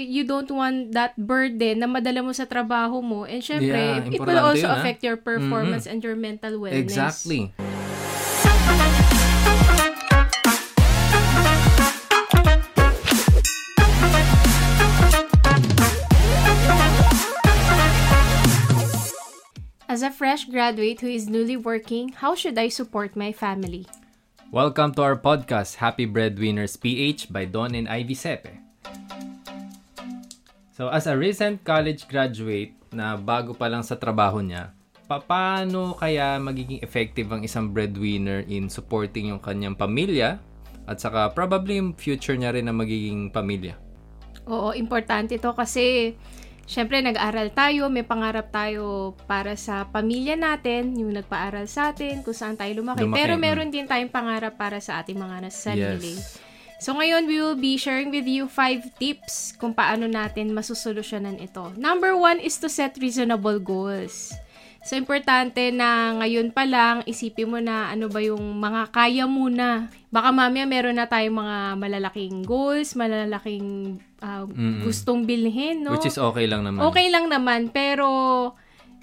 You don't want that burden na madala mo sa trabaho mo. And syempre, Yeah, it will also yun, affect your performance and your mental wellness. Exactly. As a fresh graduate who is newly working, how should I support my family? Welcome to our podcast, Happy Breadwinners PH by Don and Ivy Sepe. So, as a recent college graduate na bago pa lang sa trabaho niya, pa- paano kaya magiging effective ang isang breadwinner in supporting yung kanyang pamilya at saka probably yung future niya rin na magiging pamilya? Oo, importante to kasi syempre nag-aral tayo, may pangarap tayo para sa pamilya natin, yung nagpaaral sa atin, kung saan tayo lumaki. Lumaki, Pero mm. meron din tayong pangarap para sa ating mga nasa sarili. Yes. So ngayon, we will be sharing with you five tips kung paano natin masusolusyonan ito. Number one is to set reasonable goals. So, importante na ngayon pa lang, isipin mo na ano ba yung mga kaya muna. Baka mamaya meron na tayong mga malalaking goals, malalaking Mm-mm. gustong bilhin, no? Which is okay lang naman. Okay lang naman, pero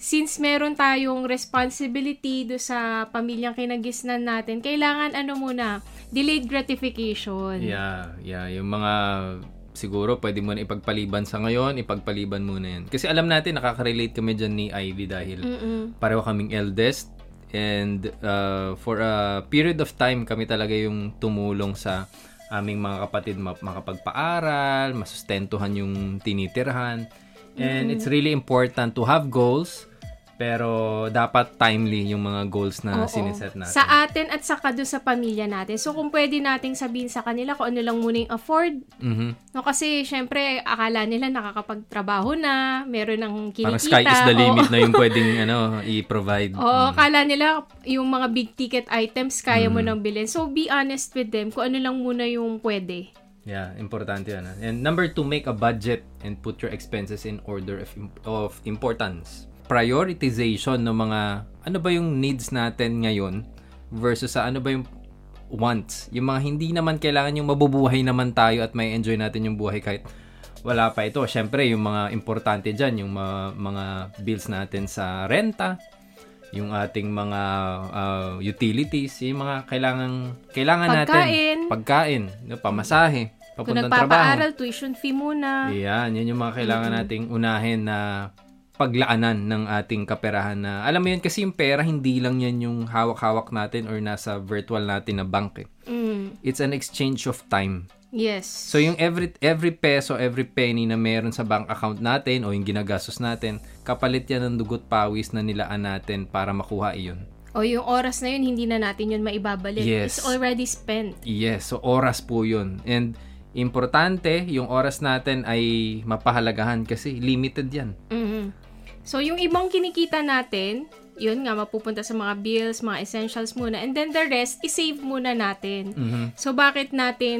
since meron tayong responsibility do sa pamilyang kinagisnan natin, kailangan ano muna, delayed gratification. Yeah, yeah. Yung mga siguro pwede mo na ipagpaliban sa ngayon, ipagpaliban muna yan. Kasi alam natin, nakaka-relate kami dyan ni Ivy dahil Mm-mm. pareho kaming eldest and uh, for a period of time kami talaga yung tumulong sa aming mga kapatid ma- makapagpaaral, masustentuhan yung tinitirhan. And it's really important to have goals pero dapat timely yung mga goals na Oo. siniset natin. Sa atin at saka doon sa pamilya natin. So, kung pwede nating sabihin sa kanila kung ano lang muna yung afford. Mhm. No, kasi, syempre, akala nila nakakapagtrabaho na, meron ng kinikita. Parang sky is the Oo. limit na yung pwedeng ano, i-provide. Oo, akala nila yung mga big ticket items kaya mo Mm. nang bilhin. So, be honest with them kung ano lang muna yung pwede. Yeah, importante yan. ah. And number two, make a budget and put your expenses in order of, of importance. Prioritization ng mga, ano ba yung needs natin ngayon versus sa ano ba yung wants. Yung mga hindi naman kailangan yung mabubuhay naman tayo at may enjoy natin yung buhay kahit wala pa ito. Siyempre, yung mga importante dyan, yung mga, mga bills natin sa renta, yung ating mga ah, utilities, yung mga kailangan kailangan natin. Pagkain. Pagkain, pamasahe, Kung papuntang trabaho. nagpapaaral, tuition fee muna. Yan, yun yung mga kailangan nating unahin na paglaanan ng ating kaperahan na alam mo yun kasi yung pera hindi lang yan yung hawak-hawak natin or nasa virtual natin na bank eh. Mm, It's an exchange of time. yes. So yung every every peso, every penny na meron sa bank account natin o yung ginagastos natin, kapalit yan ng dugot pawis na nilaan natin para makuha iyon. o yung oras na yun, hindi na natin yun maibabalik. Yes. It's already spent. Yes, so oras po yun. And importante, yung oras natin ay mapahalagahan kasi limited yan. Mhm. So, yung ibang kinikita natin, yun nga, mapupunta sa mga bills, mga essentials muna. And then the rest, isave muna natin. Mhm. So, bakit natin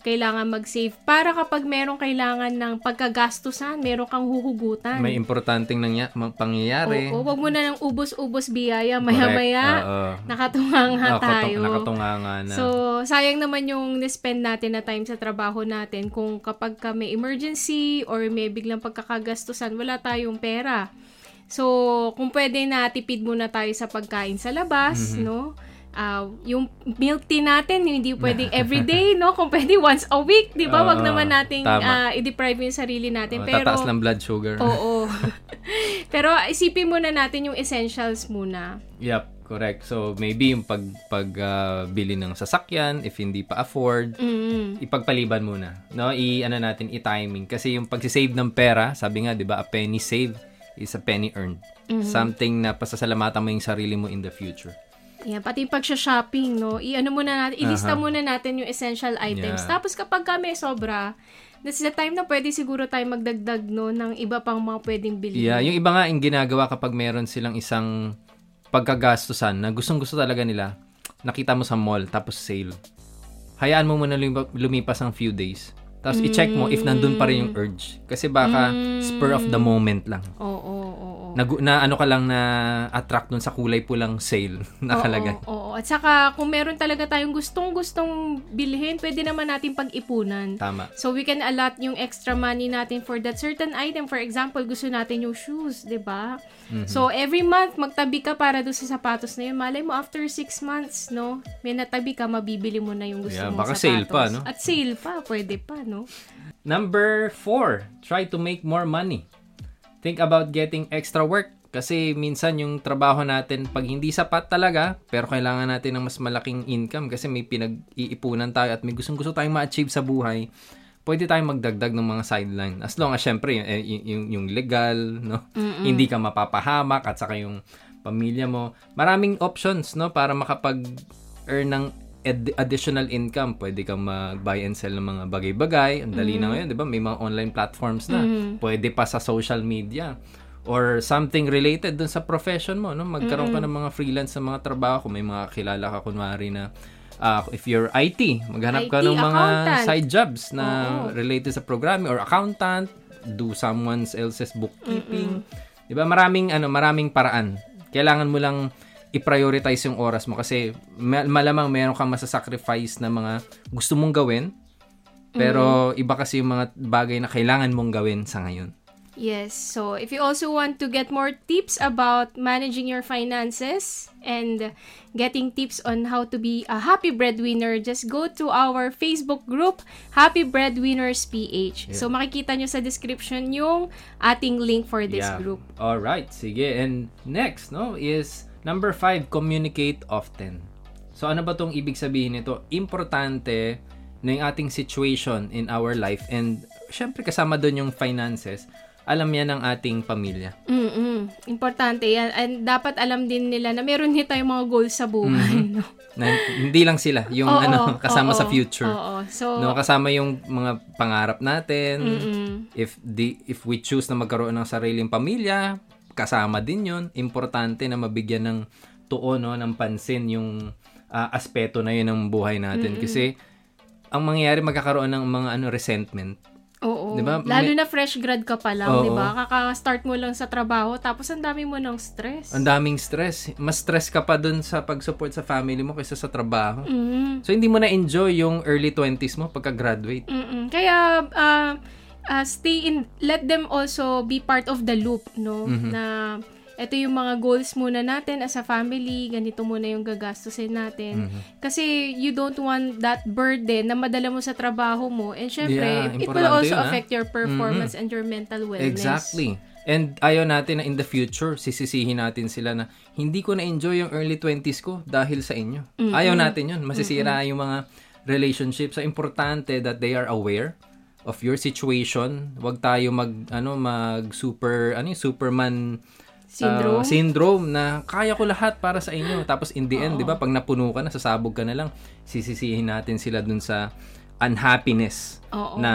kailangan mag-save? Para kapag merong kailangan ng pagkagastusan, meron kang huhugutan. May importanteng nangya- pangyayari. Oo, wag mo na ng ubos-ubos biyaya. Maya-maya, Oo. nakatunganga katong- tayo. nakatunganga na. So, sayang naman yung spend natin na time sa trabaho natin kung kapag ka may emergency or may biglang pagkakagastusan, wala tayong pera. So, kung pwede na tipid muna tayo sa pagkain sa labas, Mm-hmm. no? Ah, yung milk tea natin, hindi pwedeng everyday, no? Kung pwede once a week, di ba? Wag Oo, naman nating tama. ah, i-deprive yung sarili natin. Pero, tataas ng blood sugar. Oo. Pero isipin muna natin yung essentials muna. Yep, correct. So maybe yung pag pag ah, bili ng sasakyan if hindi pa afford, Mm. ipagpaliban muna. No, i ano natin i-timing kasi yung pag-save ng pera, sabi nga 'di ba, a penny saved is a penny earned. Mm-hmm. Something na pasasalamatan mo yung sarili mo in the future. Yan, pati yung pagsha-shopping, no? I-ano muna natin, ilista Aha. muna natin yung essential items. Yeah. Tapos kapag kami sobra, that's the time na pwede siguro tayo magdagdag, no, ng iba pang mga pwedeng bilhin. Yeah, yung iba nga yung ginagawa kapag meron silang isang pagkagastusan na gustong-gusto talaga nila, nakita mo sa mall tapos sale. Hayaan mo muna lum- lumipas ang few days. Tapos i-check mo if nandun pa rin yung urge. Kasi baka spur of the moment lang. Oo. Nag, na ano ka lang na attract dun sa kulay pulang sale nakalagay. Oo, oo. At saka, kung meron talaga tayong gustong-gustong bilhin, pwede naman natin pag-ipunan. Tama. So, we can allot yung extra money natin for that certain item. For example, gusto natin yung shoes, 'di ba? Mhm. So, every month, magtabi ka para doon sa sapatos na yun. Malay mo, after six months, no? May natabi ka, mabibili mo na yung gusto Yeah, mong baka sapatos. sale pa, no? At sale pa, pwede pa, no? Number four, try to make more money. Think about getting extra work. Kasi minsan yung trabaho natin, pag hindi sapat talaga, pero kailangan natin ng mas malaking income kasi may pinag-iipunan tayo at may gustong-gusto tayong ma-achieve sa buhay, pwede tayong magdagdag ng mga sideline. As long as, syempre, eh, y- yung, yung legal, no? Hindi ka mapapahamak at saka yung pamilya mo. Maraming options, no? Para makapag-earn ng ed- additional income. Pwede kang mag-buy and sell ng mga bagay-bagay. Ang dali na ngayon, di ba? May mga online platforms na. Pwede pa sa social media. Or something related dun sa profession mo, no? Magkaroon ka ng mga freelance sa mga trabaho. Kung may mga kilala ka, kunwari na ah, if you're IT, maghanap ka IT, ng mga accountant. side jobs na Oo. related sa programming or accountant, do someone else's bookkeeping. 'Di ba? Maraming ano, maraming paraan. Kailangan mo lang i-prioritize yung oras mo kasi ma- malamang meron kang masasacrifice na mga gusto mong gawin. Pero iba kasi yung mga bagay na kailangan mong gawin sa ngayon. Yes. So, if you also want to get more tips about managing your finances and getting tips on how to be a happy breadwinner, just go to our Facebook group, Happy Breadwinners PH. So, makikita nyo sa description yung ating link for this group. All right, sige. And next, no, is number five, communicate often. So ano ba tong ibig sabihin nito? Importante na yung ating situation in our life and syempre kasama doon yung finances. Alam yan ng ating pamilya. Mm-mm. Importante yan. And dapat alam din nila na meron din tayong mga goals sa buhay. No? Na, hindi lang sila, yung Oo, ano kasama sa oo, future. Oo. So, No, kasama yung mga pangarap natin. mm-mm. If the if we choose na magkaroon ng sariling pamilya, kasama din 'yon. Importante na mabigyan ng tuon no, ng pansin yung ah, aspeto na 'yun ng buhay natin kasi ang mangyayari magkakaroon ng mga ano resentment. Oo. Di ba? Lalo na fresh grad ka pa lang, di ba? Kaka-start mo lang sa trabaho, tapos ang dami mo ng stress. Ang daming stress. Mas stress ka pa dun sa pag-support sa family mo kaysa sa trabaho. Mm. So hindi mo na enjoy yung early 20s mo pagka-graduate. Mm-mm. Kaya, uh, uh, stay in, let them also be part of the loop, no? Mm-hmm. Na, ito yung mga goals muna natin as a family, ganito muna yung gagastusin natin. Mm-hmm. Kasi you don't want that burden na madala mo sa trabaho mo. And syempre, Yeah, it will also yun, affect your performance and your mental wellness. Exactly. And ayaw natin na in the future, sisisihin natin sila na hindi ko na-enjoy yung early 20s ko dahil sa inyo. Ayaw natin yun. Masisira yung mga relationships. So, importante that they are aware of your situation. Huwag tayo mag, ano, mag super, ano yung superman Syndrome. uh, syndrome na kaya ko lahat para sa inyo. Tapos in the end, di ba, pag napuno ka, nasasabog ka na lang, sisisihin natin sila dun sa unhappiness Oo. na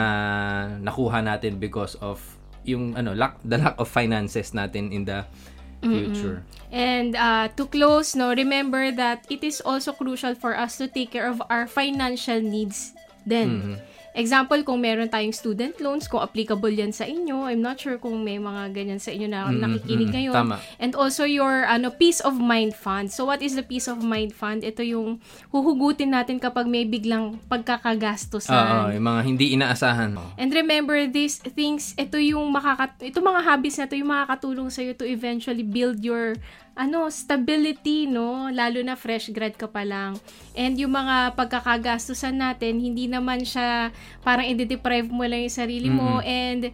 nakuha natin because of yung ano lack the lack of finances natin in the future. And uh, to close, no, remember that it is also crucial for us to take care of our financial needs then. Mm-hmm. Example, kung meron tayong student loans, kung applicable yan sa inyo, I'm not sure kung may mga ganyan sa inyo na nakikinig mm, ngayon. tama. And also your ano peace of mind fund. So what is the peace of mind fund? Ito yung huhugutin natin kapag may biglang Oo, pagkakagastusan. yung mga hindi inaasahan. And remember these things, ito yung makaka ito mga habits na to yung makakatulong sa to eventually build your ano, stability, no? Lalo na fresh grad ka pa lang. And yung mga pagkakagastusan natin, hindi naman siya parang i-deprive mo lang yung sarili mo and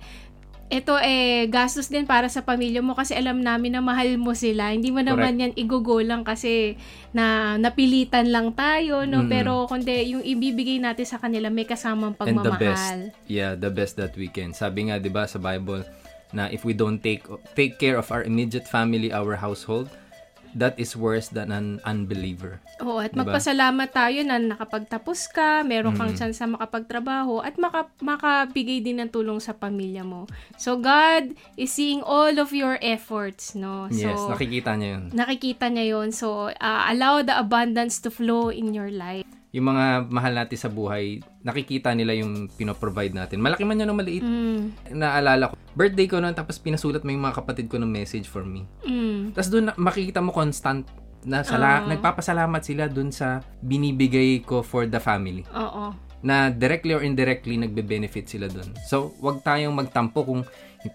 ito eh gastos din para sa pamilya mo kasi alam namin na mahal mo sila. Hindi mo naman yan igugo lang kasi na napilitan lang tayo, no? Pero kundi yung ibibigay natin sa kanila may kasamang And the best. pagmamahal. Yeah, the best that we can. Sabi nga 'di ba sa Bible na if we don't take take care of our immediate family, our household, that is worse than an unbeliever. Oo, at Diba? magpasalamat tayo na nakapagtapos ka, meron kang Mm. chance sa makapagtrabaho, at maka, makabigay din ng tulong sa pamilya mo. So, God is seeing all of your efforts, no? So, yes, nakikita niya 'yun. nakikita niya yon So, uh, allow the abundance to flow in your life. Yung mga mahal natin sa buhay, nakikita nila yung pinoprovide natin. Malaki man yan o maliit. Mm. Naalala ko, birthday ko noon, tapos pinasulat mo yung mga kapatid ko ng message for me. Mm. Tapos doon, makikita mo constant na sala, Oo. nagpapasalamat sila doon sa binibigay ko for the family. Oo. Na directly or indirectly, nagbe-benefit sila doon. So, wag tayong magtampo kung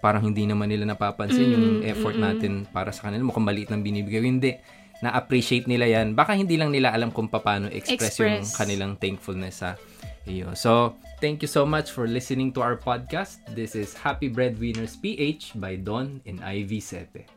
parang hindi naman nila napapansin Mm, yung effort natin para sa kanila. Mukhang maliit ng binibigay. Hindi. Na-appreciate nila yan. Baka hindi lang nila alam kung paano express, yung Express. kanilang thankfulness sa iyo. So, thank you so much for listening to our podcast. This is Happy Breadwinners PH by Don and Ivy Sepe.